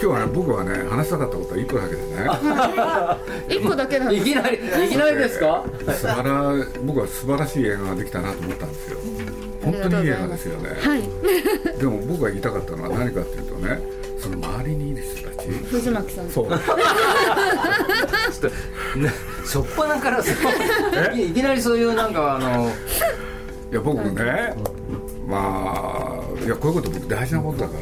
今日はね僕はね話したかったことは一個だけでね。一個だけなんいきなりいきなりですか？素晴ら僕は素晴らしい映画ができたなと思ったんですよ。本当にいい映画ですよね。はい。でも僕が言いたかったのは何かっていうとねその周りにいる人たち。藤巻さん。そう。ちょっとね初っ端からそうい。いきなりそういうなんかあのいや僕ねまあいやこういうこと僕大事なことだか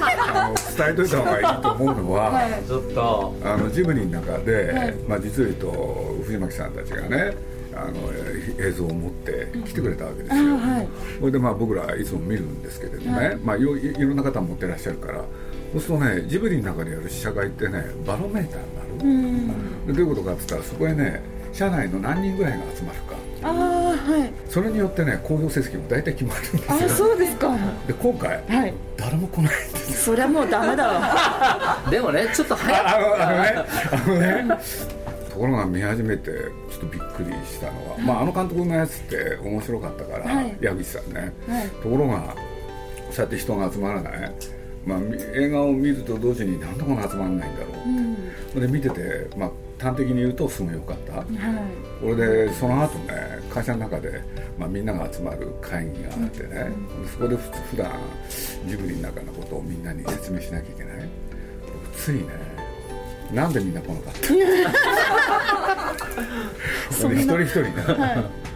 ら伝えといた方がいいと思うのは、はい。ちょっと。あのジブリの中で、はい。まあ、実を言うと藤巻さんたちがねあのえ映像を持って来てくれたわけですよ、あはい。それでまあ僕らいつも見るんですけれどね、はい。まあ、いろいろんな方持ってらっしゃるからそうするとねジブリの中でやる試写会ってねバロメーターになる、うん。でどういうことかって言ったらそこへね社内の何人ぐらいが集まるか。ああはい。それによってね公表成績も大体決まるんですあよそうですかで今回はい。誰も来ないんですそりゃもうダメだわ。でもねちょっと早ああのあのねあのね。ところが見始めてちょっとびっくりしたのは、まあ、あの監督のやつって面白かったから、はい。矢口さんね、はい。ところがそうやって人が集まらない、まあ、み映画を見ると同時になんでこんな集まらないんだろう、うん。それで見てて、まあ、端的に言うとすごい良かった、はい。これでその後ね会社の中で、まあ、みんなが集まる会議があってね、そこでふ普段ジブリの中のことをみんなに説明しなきゃいけない。僕ついねなんでみんな来なかった で一人一人ね、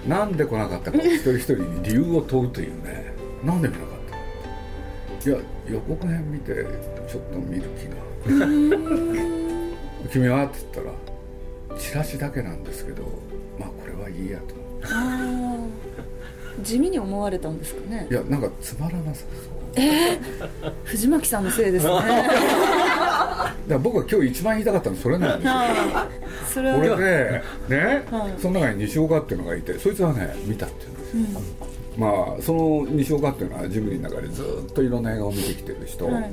なんで来なかったか一人一人に理由を問うというねなんで見なかったいや予告編見てちょっと見る気が。君は？って言ったらチラシだけなんですけどまあこれはいいやとあー。地味に思われたんですかね。いやなんかつまらなさそう。えー、藤巻さんのせいですね。だ僕は今日一番言いたかったのはそれなんですよ。それでね、はい。その中に西岡っていうのがいてそいつはね見たって言うんですよ、まあその西岡っていうのはジブリの中でずっといろんな映画を見てきてる人、はい。い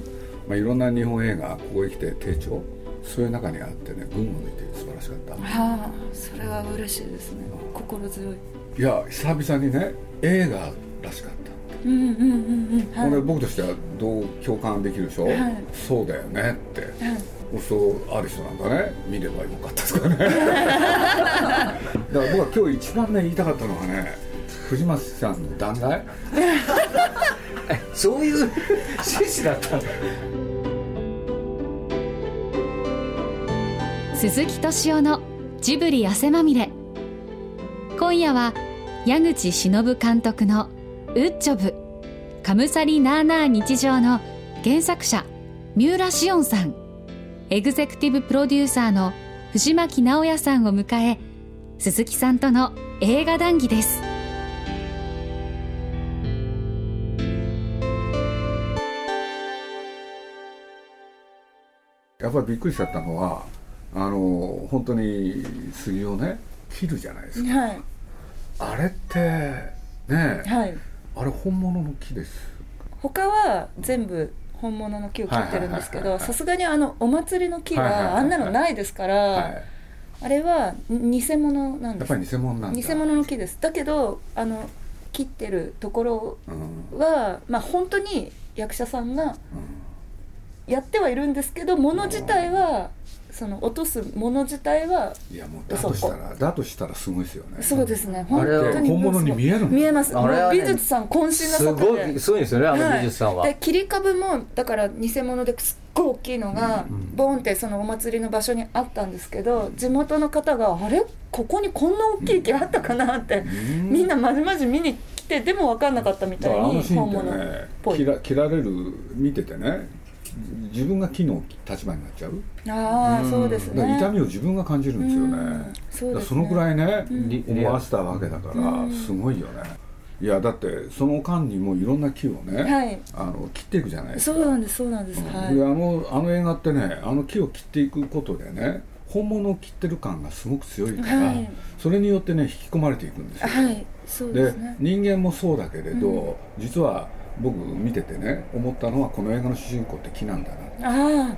まあ、いろんな日本映画ここへ来て低調そういう中にあってね群を抜いて素晴らしかった。はあそれは嬉しいですね。心強い。いや久々にね映画らしかったうんうんうんうんこれはい。僕としてはどう共感できるでしょ、はい。そうだよねって、はい。そうある人なんかね見ればよかったですからね。だから僕は今日一番ね言いたかったのはね藤松さんの断崖？そういう趣旨だったんだ鈴木敏夫のジブリ汗まみれ。今夜は矢口忍監督の「ウッジョブカムサリナーナー日常」の原作者三浦紫音さん。エグゼクティブプロデューサーの藤巻直也さんを迎え鈴木さんとの映画談義です。やっぱりびっくりしちゃったのはあの本当に杉をね切るじゃないですか。はい。あれってねはい。あれ本物の木です。他は全部本物の木を切ってるんですけどさすがにあのお祭りの木はあんなのないですから、はい。あれはに偽物なんです。やっぱり偽物なんだ。偽物の木です。だけどあの切ってるところうん。はまあ本当に役者さんがやってはいるんですけど物自体はその落とすもの自体はいやもうだとしたらだとしたらすごいですよね。そうですね。本当に本物に見えるの見えます。ね美術さん渾身のす作ごで。いすごいですよねあの美術さんは、で切り株もだから偽物ですっごい大きいのがボンってそのお祭りの場所にあったんですけど地元の方が「あれ？ここにこんな大きい木あったかな?」ってん。みんなまじまじ見に来てでも分かんなかったみたいに本物っぽい。切ら切られる見ててね自分が木の立場になっちゃう。ああそうですだから痛ねみを自分が感じるんですよね。うん。そうですね。そのぐらいね、リ思わせたわけだからすごいよね。いやだってその間にもいろんな木をね、はい。あの切っていくじゃないですか。そうなんですそうなんです。はい。であのあの映画ってねあの木を切っていくことでね本物を切ってる感がすごく強いから、はい。それによってね引き込まれていくんですよ、はい。そうでね。人間もそうだけれど、実は僕見ててね思ったのはこの映画の主人公って木なんだな。あ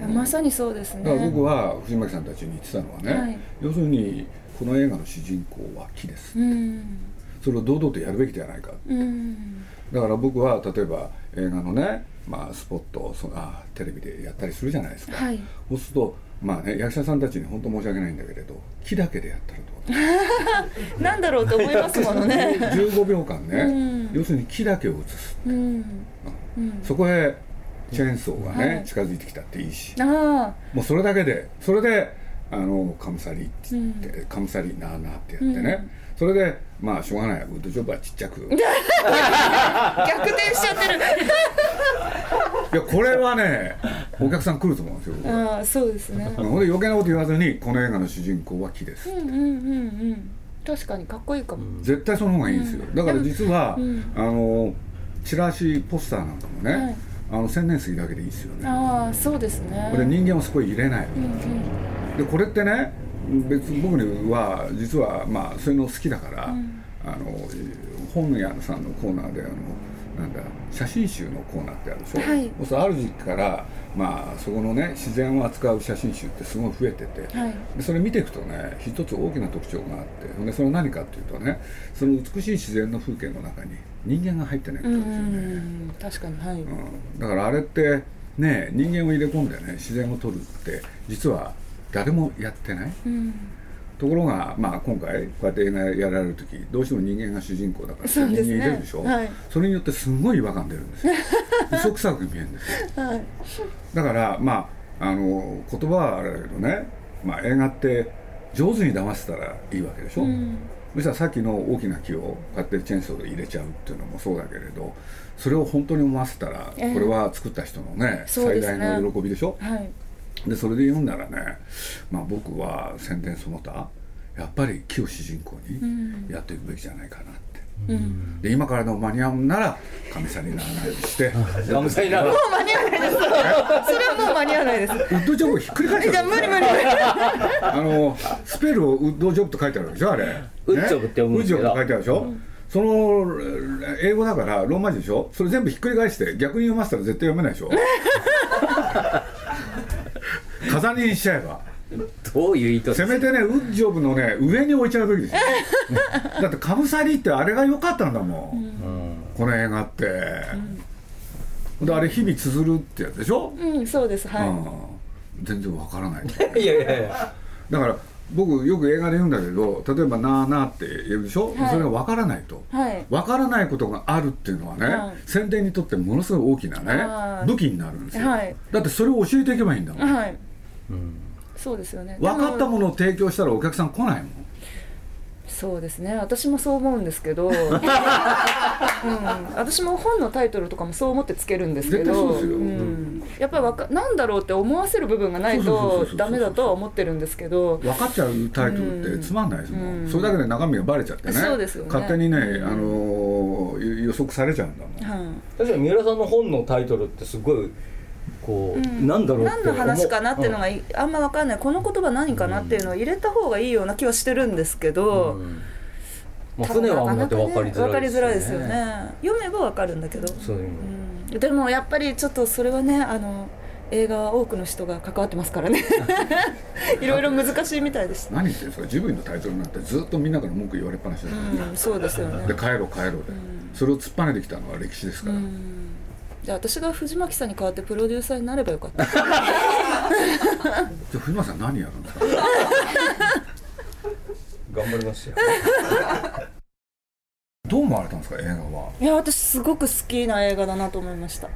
あまさにそうですね。だから僕は藤巻さんたちに言ってたのはね、はい。要するにこの映画の主人公は木です、うん。それを堂々とやるべきじゃないかうん。だから僕は例えば映画のね、まあ、スポットをそのあテレビでやったりするじゃないですか、はい。そうするとまあね役者さんたちに本当申し訳ないんだけれど木だけでやったらどう なんだろうと思いますものね。15秒間ね、うん。要するに木だけを映す、うん。うん。そこへチェーンソーがね、はい。近づいてきたっていいし。あもうそれだけでそれであのカムサリって言って、カムサリなーなーってやってね、それでまあしょうがない。ウッドジョブはちっちゃく。逆転しちゃってるやこれはねお客さん来ると思うんですよああそうですね。ほんで余計なこと言わずにこの映画の主人公は木です、うんうんうんうん。確かにかっこいいかも、絶対その方がいいんですよ、だから実は、うん。あのチラシポスターなんかもね、はい。あの千年杉だけでいいですよね。ああそうですね。これ人間をそこへ入れない、うんうん。でこれってね別に僕には実はまあそういうの好きだから、ん。あの本屋さんのコーナーであのなんだ写真集のコーナーってあるでしょ、はい。そある時期からまあそこのね自然を扱う写真集ってすごい増えてて、はい。でそれ見ていくとね一つ大きな特徴があってでそれは何かっていうとねその美しい自然の風景の中に人間が入ってないことですよね、ん確かにはい、うん。だからあれってね人間を入れ込んでね自然を撮るって実は誰もやってない。うんところが、まあ、今回こうやって映画やられる時どうしても人間が主人公だから人間入れるでしょ、はい。それによってすごい違和感出るんですよ。嘘くさく見えるんですよ。はい。だからまああの言葉はあれだけどね、まあ、映画って上手に騙せたらいいわけでしょ、うん。そしたらさっきの大きな木をこうやってチェーンソーで入れちゃうっていうのもそうだけれどそれを本当に思わせたらこえ。えれは作った人のね、最そうですね。大の喜びでしょ？はいでそれで言うんならね、まあ、僕は宣伝その他やっぱり木を主人公にやっていくべきじゃないかなって、うん。で今からでも間に合うんなら神さんにならないようにして。もう間に合わないです。それはもう間に合わないです。ウッドジョブをひっくり返しじちゃ無理無理無理。あのスペルをウッドジョブと書いてあるでしょあれ。ウッジョブって読むんですけどウッジョブって書いてあるでしょ、その英語だからローマ字でしょそれ全部ひっくり返して逆に読ませたら絶対読めないでしょ 飾りにしちゃえば。どういう意図せめてねウッジョブのね上に置いちゃうべきですよ。だってかぶさりってあれが良かったんだもん、うん。この映画って、であれ日々綴るってやつでしょ、うんそうですはい、うん。全然わからない。いやいやいや。だから僕よく映画で言うんだけど例えば「なあなあ」って言うでしょ、はい。それがわからないと。はい。わからないことがあるっていうのはね、はい。宣伝にとってものすごい大きなはいね武器になるんですよ、はい。だってそれを教えていけばいいんだもん、はい。うんそうですよね。分かったでもものを提供したらお客さん来ないもん。そうですね。私もそう思うんですけど、うん、私も本のタイトルとかもそう思ってつけるんですけ絶対そどうですよ。ん、やっぱりわかなんだろうって思わせる部分がないとダメだとは思ってるんですけど。分かっちゃうタイトルってつまんないですもん、うん。それだけで中身がバレちゃってね。そうですよね。勝手にね、うん。あのー予測されちゃうんだもん。はい。確かに三浦さんの本のタイトルってすごいこう、うん。なんだろう何の話かなっていうのが、がいあんま分かんない。この言葉何かなっていうのを入れた方がいいような気はしてるんですけうど、ん。まあ、船はあんまりづらい分かりづらいですよね。読めば分かるんだけど、そういうの。うん。でもやっぱりちょっとそれはねあの映画は多くの人が関わってますからね。いろいろ難しいみたいです、何言ってるんですかジブリのタイトルなんてずっとみんなから文句言われっぱなしだよ、うん、そうですよね。で帰ろう帰ろうで、それを突っぱねてきたのは歴史ですから、うんじゃあ私が藤巻さんに代わってプロデューサーになればよかった。じゃあ藤間さん何やるんですか？頑張りますよ。どう思われたんですか？映画は。いや私すごく好きな映画だなと思いました。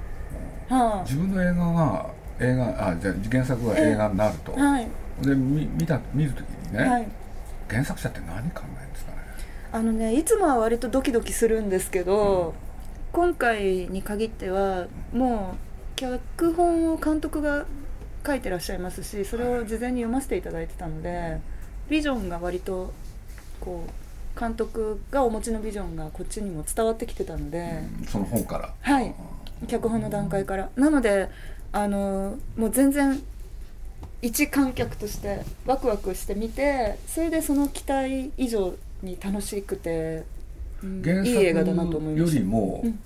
は自分の映画が映画あじゃあ原作が映画になると、い、はい。で見見た見るときにね、はい。原作者って何考えるんですかねあのねいつもは割とドキドキするんですけど、今回に限ってはもう脚本を監督が書いてらっしゃいますしそれを事前に読ませていただいてたのでビジョンが割とこう監督がお持ちのビジョンがこっちにも伝わってきてたので、その本から。はい。脚本の段階から。なのであのもう全然一観客としてワクワクして見てそれでその期待以上に楽しくて、うん原作よりも、うん。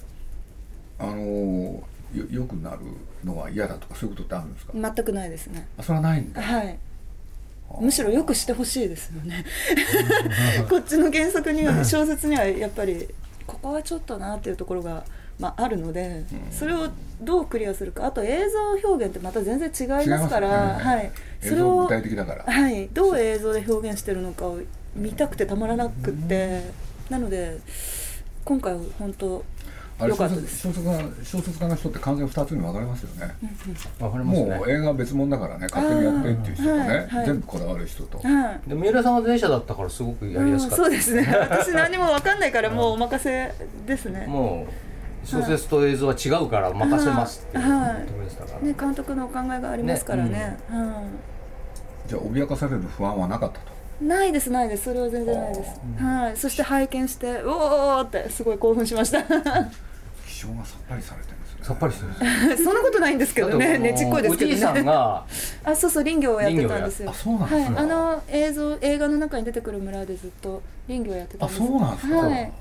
あのよよくなるのは嫌だとかそういうことってあるんですか、全くないですね。あそれはないんだ。はい。むしろよくしてほしいですよね。こっちの原作には小説にはやっぱりここはちょっとなっていうところが、まあ、あるので、それをどうクリアするか。あと映像表現ってまた全然違いますからね。はい、それを具体的だから。はい、どう映像で表現してるのかを見たくてたまらなくって、なので今回は本当あれったです。小説家小説家の人って完全に2つに分かれますよね、わかりますね。もう映画は別物だからね勝手にやってっていう人とね、はいはい。全部こだわる人と、はい。で三浦さんは前者だったからすごくやりやすかった、うんそうですね。私何も分かんないからもうお任せですね。もう小説と映像は違うから任せますっていうはい。ところでしたから、ね監督のお考えがありますからね。じゃあ脅かされる不安はなかったと。うんないですないです。それは全然ないです、はい、そして拝見しておーってすごい興奮しました。気象がさっぱりされてるんですよね。さっぱりしてるんです そんなことないんですけどね。ねちっこいですけおじいさどねんが あそうそう林業をやってたんですよ。あそうなんですねはい、あの映像映画の中に出てくる村でずっと林業をやってたんですあそうなんですか。はい。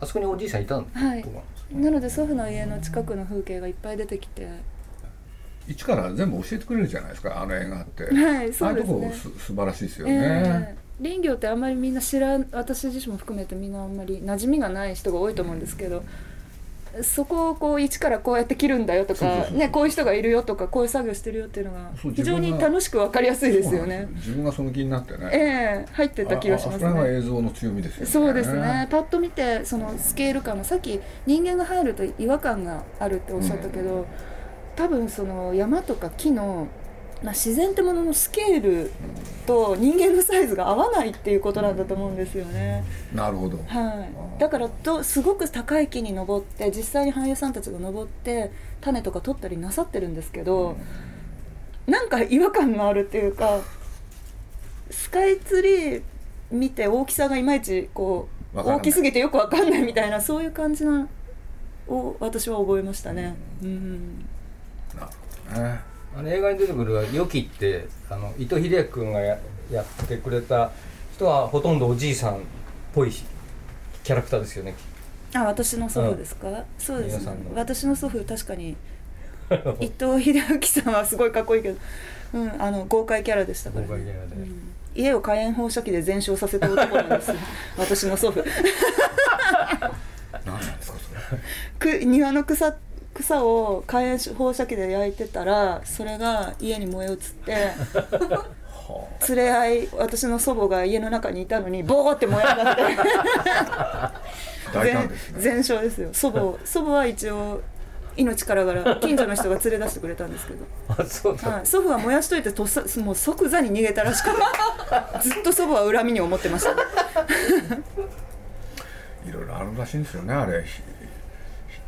あそこにおじいさんいたんはい。とこなんですなので祖父の家の近くの風景がいっぱい出てきて一から全部教えてくれるじゃないですかあの映画って、はいそうですああいうとこ素晴らしいですよえね、え林業ってあんまりみんな知らん私自身も含めてみんなあんまり馴染みがない人が多いと思うんですけどそこをこう一からこうやって切るんだよとかねこういう人がいるよとかこういう作業してるよっていうのが非常に楽しく分かりやすいですよね。自分がその気になってね、ええ入ってた気がしますああそれ映像の強みですよね。そうですね。パッと見てそのスケール感がさっき人間が入ると違和感があるっておっしゃったけど、多分その山とか木の、まあ、自然ってもののスケールと人間のサイズが合わないっていうことなんだと思うんですよね。なるほど。はい、だからとすごく高い木に登って実際に俳優さんたちが登って種とか取ったりなさってるんですけど、なんか違和感があるっていうかスカイツリー見て大きさがいまいちこう大きすぎてよくわかんないみたいなそういう感じなを私は覚えましたね。うんねあの映画に出てくる「良き」ってあの伊藤英明君がややってくれた人はほとんどおじいさんっぽいキャラクターですよね。あ私の祖父ですか、そうですね。私の祖父確かに。伊藤英明さんはすごいかっこいいけど、うん、あの豪快キャラでしたから、豪快キャラで。うん。家を火炎放射器で全焼させた男なんですよ。私の祖父。何なんですかそれ。く庭の草草を火炎放射器で焼いてたらそれが家に燃え移って 連れ合い私の祖母が家の中にいたのにボーって燃え上がって。ね。全全焼ですよ。祖母 祖母は一応命からがら近所の人が連れ出してくれたんですけど、あそうだ、はい、祖父は燃やしといてとっさもう即座に逃げたらしくてずっと祖母は恨みに思ってました。いろいろあるらしいんですよねあれ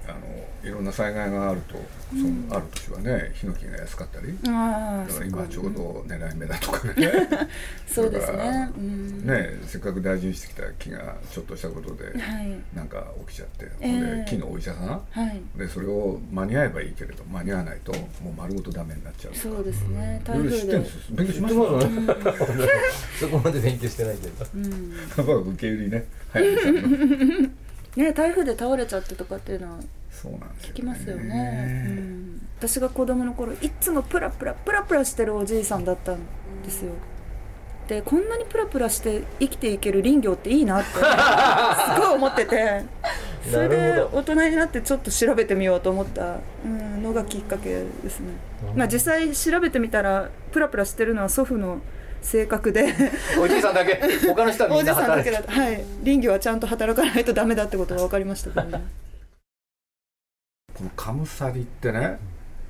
あのいろんな災害があると、そのある年はねヒノキが安かったり。ああだから今ちょうど狙い目だとかね。そうですだからねうん。ねせっかく大事にしてきた木がちょっとしたことではい。なんか起きちゃって、ええで木のお医者さんはい。でそれを間に合えばいいけれど間に合わないともう丸ごとダメになっちゃう。そうですね。いろいろ台風で知ってるんです。勉強しまし知ってますね。そこまで勉強してないけど。うん。た やっぱ受け売りね。はいね台風で倒れちゃってとかっていうのはそうなんですよ、ね、聞きますよね、うん、私が子供の頃いつもプラプラプラプラしてるおじいさんだったんですよ。でこんなにプラプラして生きていける林業っていいなって すごい思ってて。それなで大人になってちょっと調べてみようと思った、うん、のがきっかけですね、まあ、実際調べてみたらプラプラしてるのは祖父の性格で。おじいさんだけ。他の人はみんな おじさんだ働いてけだとはい。林業はちゃんと働かないとダメだってことが分かりましたけどねこのカムサリってね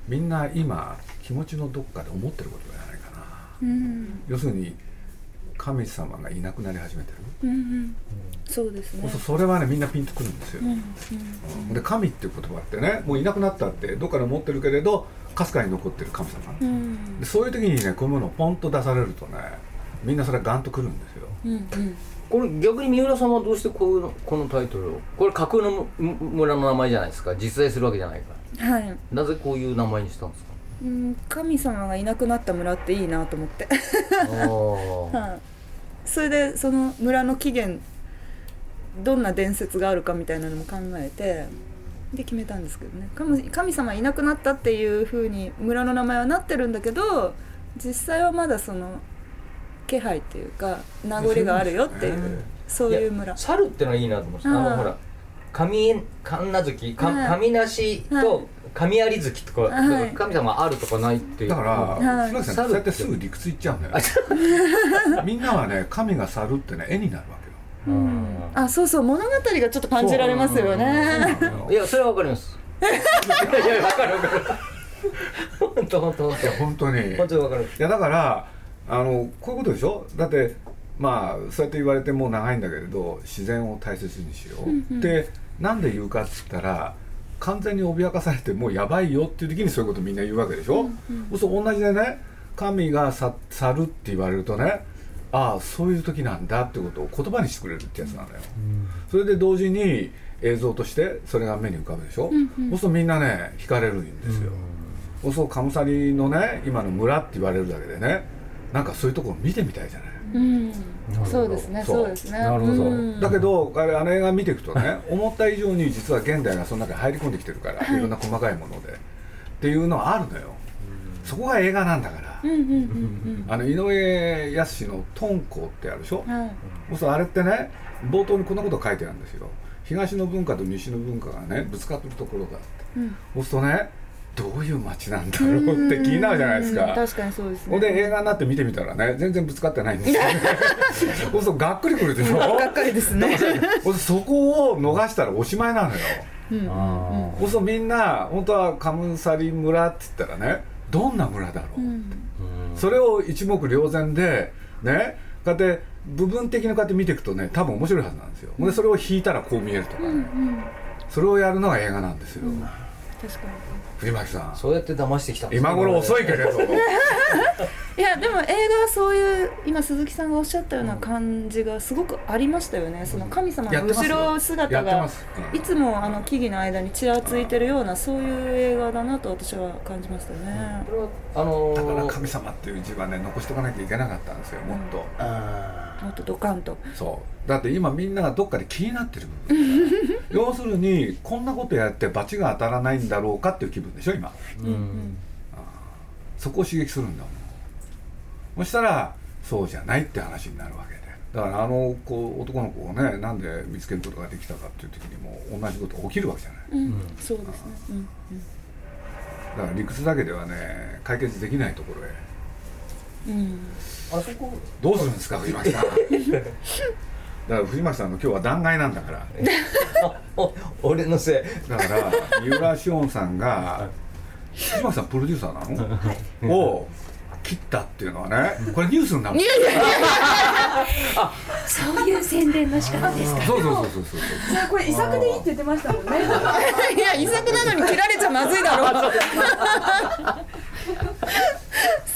みんな今気持ちのどっかで思ってることじゃないかな。うん。要するに神様がいなくなり始めてる、うんうん。そうですね。それはねみんなピンとくるんですよ、うんうんで神っていう言葉ってねもういなくなったってどっかで持ってるけれどかすかに残ってる神様うん。でそういう時にねこういうものをポンと出されるとねみんなそれはガンとくるんですよ。うんうん。これ逆に三浦さんはどうしてこういうのこのタイトルを？これ架空のむ村の名前じゃないですか。実在するわけじゃないから。はい、なぜこういう名前にしたんですか？うん、神様がいなくなった村っていいなと思って、それでその村の起源どんな伝説があるかみたいなのも考えてで決めたんですけどね。神神様いなくなったっていう風に村の名前はなってるんだけど実際はまだその気配っていうか名残があるよっていうそういう村。猿ってのはいいなと思ってほら神神無月神なしはい。と神有月とか、はい。神様あるとかないっていう。だから、はい。島木さんそうやってすぐ理屈いっちゃうんだよみんなはね神が去るってね絵になるわけよ。うん。あそうそう物語がちょっと感じられますよね。そうなのいやそれはわかります。いやわかるわかる。本当本当本いや本当に。当本当にわかる。いやだからあのこういうことでしょ？だってまあそうやって言われてもう長いんだけれど自然を大切にしよう、でなんで言うかっつったら完全に脅かされてもうやばいよっていう時にそういうことみんな言うわけでしょ、そうすると同じでね神が去去るって言われるとねああそういう時なんだってことを言葉にしてくれるってやつなのよ、それで同時に映像としてそれが目に浮かぶでしょ、そうするとみんなね惹かれるんですよ、そうするとカムサリのね今の村って言われるだけでねなんかそういうところ見てみたいじゃない、うん。そうですねそう。そうですね。なるほど。うん。だけどあれあの映画見ていくとね思った以上に実は現代がその中に入り込んできてるから、い、ろんな細かいもので。っていうのはあるのよ、そこが映画なんだから、あの井上康の「トンコ」ってあるでしょ、うんはい。そうあれってね冒頭にこんなこと書いてあるんですよ。東の文化と西の文化がねぶつかってるところがあって。うん。そうするとねどういう街なんだろうって気になるじゃないですか。うん確かにそうですね。ほんで映画になって見てみたらね全然ぶつかってないんですよ。ねそがっくりくるでしょ？がっかりですね。そこを逃したらおしまいなのよ。うんそみんな本当はカムサリ村って言ったらねどんな村だろう、うん。それを一目瞭然でねこうやって部分的にこうやって見ていくとね多分面白いはずなんですよ、ほんでそれを引いたらこう見えるとかね、うんそれをやるのが映画なんですよ、確か藤巻さん。そうやって騙してきた今頃遅いけれどに いやでも映画はそういう今鈴木さんがおっしゃったような感じがすごくありましたよね。その神様の後ろ姿がやってます。うん。いつもあの木々の間にちらついてるようなそういう映画だなと私は感じましたね。これはあのーだから神様っていう字はね残しとかなきゃいけなかったんですよもっと、あもっとドカンと。そう。だって今みんながどっかで気になってる部分 要するにこんなことやって罰が当たらないんだろうかっていう気分でしょ今。ーうん。そこを刺激するんだもんそしたらそうじゃないって話になるわけで。だからあの子男の子をねなんで見つけることができたかっていう時にも同じことが起きるわけじゃない。うん。そうですね。うん。だから理屈だけではね解決できないところへ。うん。うんあそこどうするんですか藤巻さん。だから藤巻さんの今日は弾劾なんだから。俺のせい。だから三浦紫音さんが藤巻さんプロデューサーなの？を切ったっていうのはねこれニュースになる。そういう宣伝の仕方ですか。そうそうそうそう。そうこれ遺作でいいって言ってましたもんね。いや遺作なのに切られちゃまずいだろ。う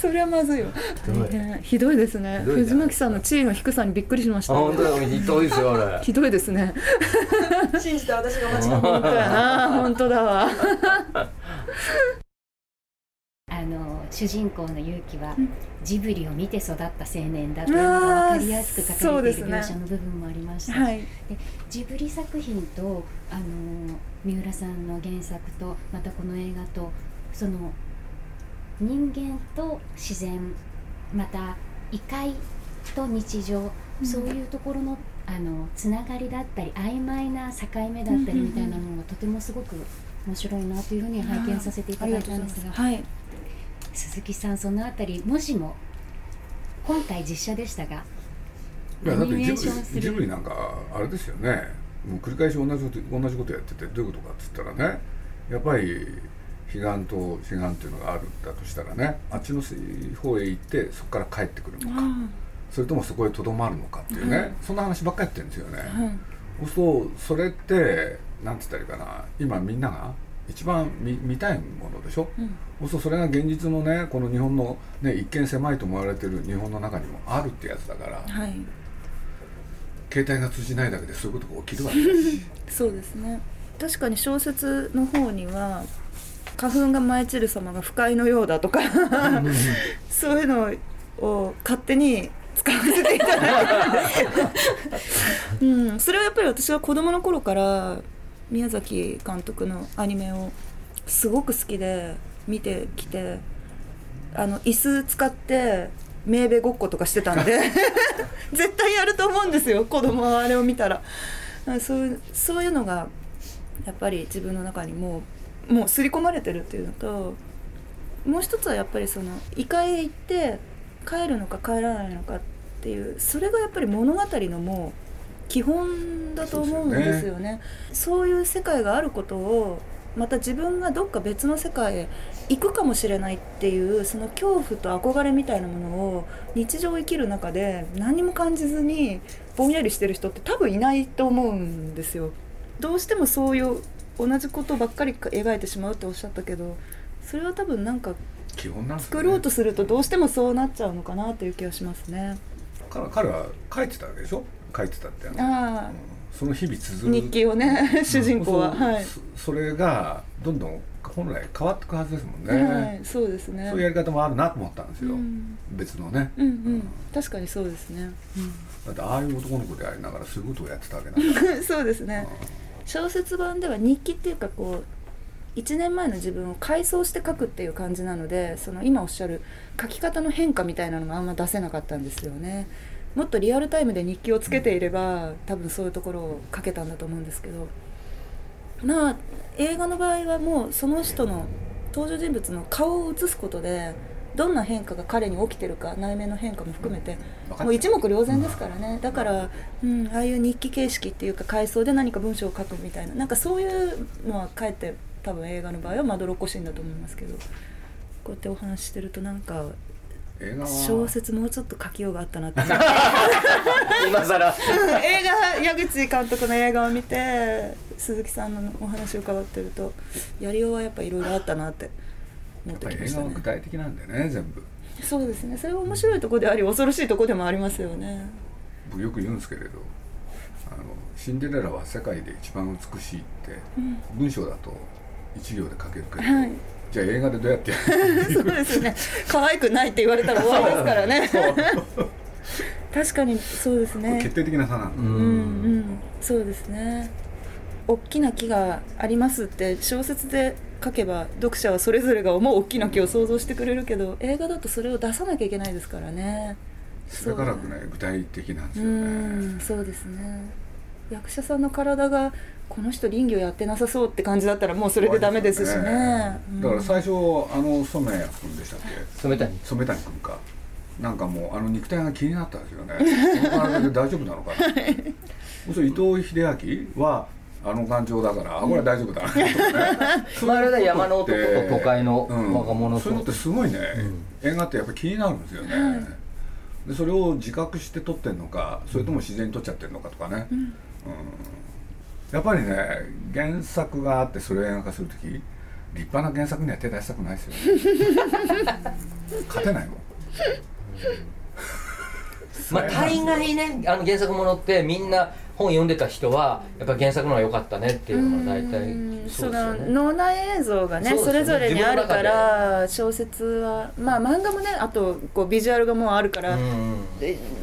それはまずいよ。ねひどいですね。藤巻さんの地位の低さにびっくりしました。あ本当だ。ひどいですよあれひどいですね。信じて私が間違った。本当だわ主人公の勇気はジブリを見て育った青年だというのが分かりやすく書かれている描写の部分もありました。し、はい。でジブリ作品とあの三浦さんの原作とまたこの映画とその人間と自然また異界と日常、そういうところのあのつながりだったり曖昧な境目だったりみたいなのがとてもすごく面白いなというふうに拝見させていただいたんですが、はい鈴木さんそのあたりもしも今回実写でしたがいやだってジアニメーションブリジブリなんかあれですよね。もう繰り返し同じこと同じことやっててどういうことかっつったらねやっぱり彼岸と彼岸っていうのがあるんだとしたらねあっちの方へ行ってそこから帰ってくるのか。それともそこへとどまるのかっていうね、そんな話ばっかりやってるんですよね、そうそれってなんつったらいいかな。今みんなが一番見見たいものでしょ、そうするとそれが現実のねこの日本の、ね、一見狭いと思われてる日本の中にもあるってやつだから、はい。携帯が通じないだけでそういうことが起きるわけだし。そうですね。確かに小説の方には花粉が舞い散る様が不快のようだとか そういうのを勝手に使わせていただいて うん、それはやっぱり私は子供の頃から宮崎監督のアニメをすごく好きで見てきてあの椅子使って名べごっことかしてたんで 絶対やると思うんですよ子供はあれを見たら。そういうそういうのがやっぱり自分の中にもうもう刷り込まれてるっていうのともう一つはやっぱりその異界へ行って帰るのか帰らないのかっていうそれがやっぱり物語のもう基本だと思うんですよね。そういう世界があることをまた自分がどっか別の世界へ行くかもしれないっていうその恐怖と憧れみたいなものを日常生きる中で何も感じずにぼんやりしてる人って多分いないと思うんですよ。どうしてもそういう同じことばっかり描いてしまうっておっしゃったけどそれは多分なんか作ろうとするとどうしてもそうなっちゃうのかなという気がしますね。彼彼は書いてたわけでしょ？書いてたってあのああその日々綴る日記をね主人公は、はい、そそれがどんどん本来変わっていくはずですもんね、はい、そうですね。そういうやり方もあるなと思ったんですよ、うん。別のね、うんうん。確かにそうですね、だってああいう男の子でありながらそういうことをやってたわけなんだうん、そうですね。小説版では日記っていうかこう1年前の自分を回想して書くっていう感じなのでその今おっしゃる書き方の変化みたいなのもあんま出せなかったんですよねもっとリアルタイムで日記をつけていれば多分そういうところを書けたんだと思うんですけど。まあ映画の場合はもうその人の登場人物の顔を映すことでどんな変化が彼に起きてるか内面の変化も含めてもう一目瞭然ですからね。だから、うん、ああいう日記形式っていうか回想で何か文章を書くみたいな。なんかそういうのはかえって多分映画の場合はまどろっこしいんだと思いますけど。こうやってお話ししてるとなんか小説もうちょっと書きようがあったなって。今更。映画矢口監督の映画を見て鈴木さんのお話を伺ってるとやりようはやっぱいろいろあったなって。思ってやっぱり映きましたね画は具体的なんだよね全部。そうですね。それは面白いところであり恐ろしいところでもありますよね。僕よく言うんですけれどあのシンデレラは世界で一番美しいって文章だと一行で書けるけど、はいじゃあ映画でどうやって そうですね。可愛くないって言われたら終わりですからね。確かにそうですね。決定的な差なんだ、うんうんそうですね。大きな木がありますって小説で書けば読者はそれぞれが思う大きな木を想像してくれるけど映画だとそれを出さなきゃいけないですからね。それからくね具体的なんですうよね。んそうですね。役者さんの体がこの人林業やってなさそうって感じだったらもうそれでダメですしね。うん。だから最初あの染谷君でしたっけ？染谷染谷君か。なんかもうあの肉体が気になったんですよね。この体で大丈夫なのかな。そう伊藤英明はあの感情だから、あこれは大丈夫だな。とかねまああれだ山の男と都会のうん。若者と。そういうのってすごいね、映画ってやっぱり気になるんですよね、でそれを自覚して撮ってんのかそれとも自然に撮っちゃってるのかとかね、うんやっぱりね原作があってそれを映画化する時立派な原作には手出したくないですよ勝てないもん。まあ大概ねあの原作ものってみんな本読んでた人はやっぱ原作の方が良かったねっていうのが大体うんそうですよね。の脳内映像がねね。それぞれにあるから小説はまあ漫画もねあとこうビジュアルがもうあるから、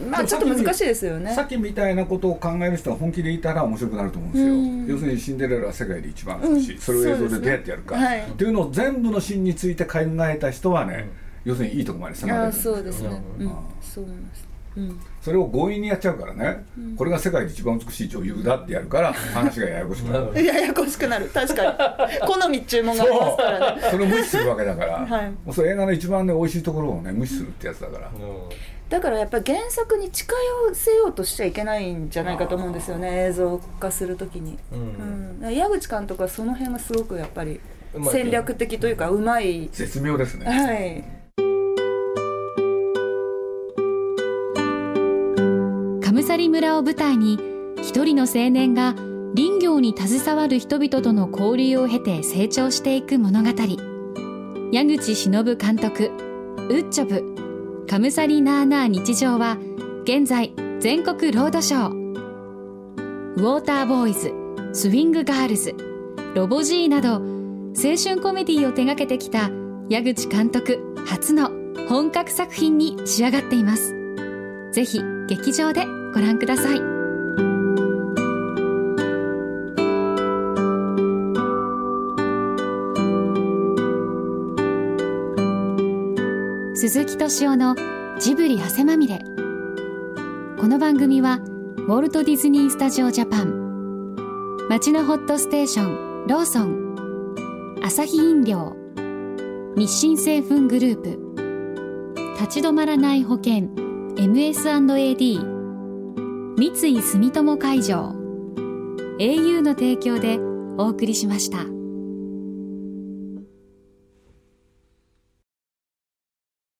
まあちょっと難しいですよね。さっきみたいなことを考える人が本気でいたら面白くなると思うんですよ、うん。要するにシンデレラは世界で一番美しい、うん。それを映像でどうやってやるか、ねはいっていうのを全部のシーンについて考えた人はね、要するにいいとこまでつながああるんですよそうですね、ううんん、そう思い。ます、うん、それを強引にやっちゃうからね、これが世界で一番美しい女優だってやるから 話がややこしくなる。ややこしくなる。確かに。好み注文がありますからね。それを無視するわけだから、はい。もうそれ映画の一番ね美味しいところをね無視するってやつだから、だからやっぱり原作に近寄せようとしちゃいけないんじゃないかと思うんですよね映像化するときに、うん。矢口監督はその辺がすごくやっぱり戦略的というかうまい。絶妙ですね、はいカムサリ村を舞台に一人の青年が林業に携わる人々との交流を経て成長していく物語。矢口忍監督「ウッジョブカムサリナーナー日常」は現在全国ロードショー。ウォーターボーイズスウィングガールズロボ G など青春コメディを手掛けてきた矢口監督初の本格作品に仕上がっています。ぜひ劇場でご覧ください。鈴木敏夫のジブリ汗まみれ。この番組はウォルト・ディズニー・スタジオ・ジャパン。町のホットステーションローソン。アサヒ飲料。日清製粉グループ。立ち止まらない保険。MS&AD 三井住友海上 au の提供でお送りしました。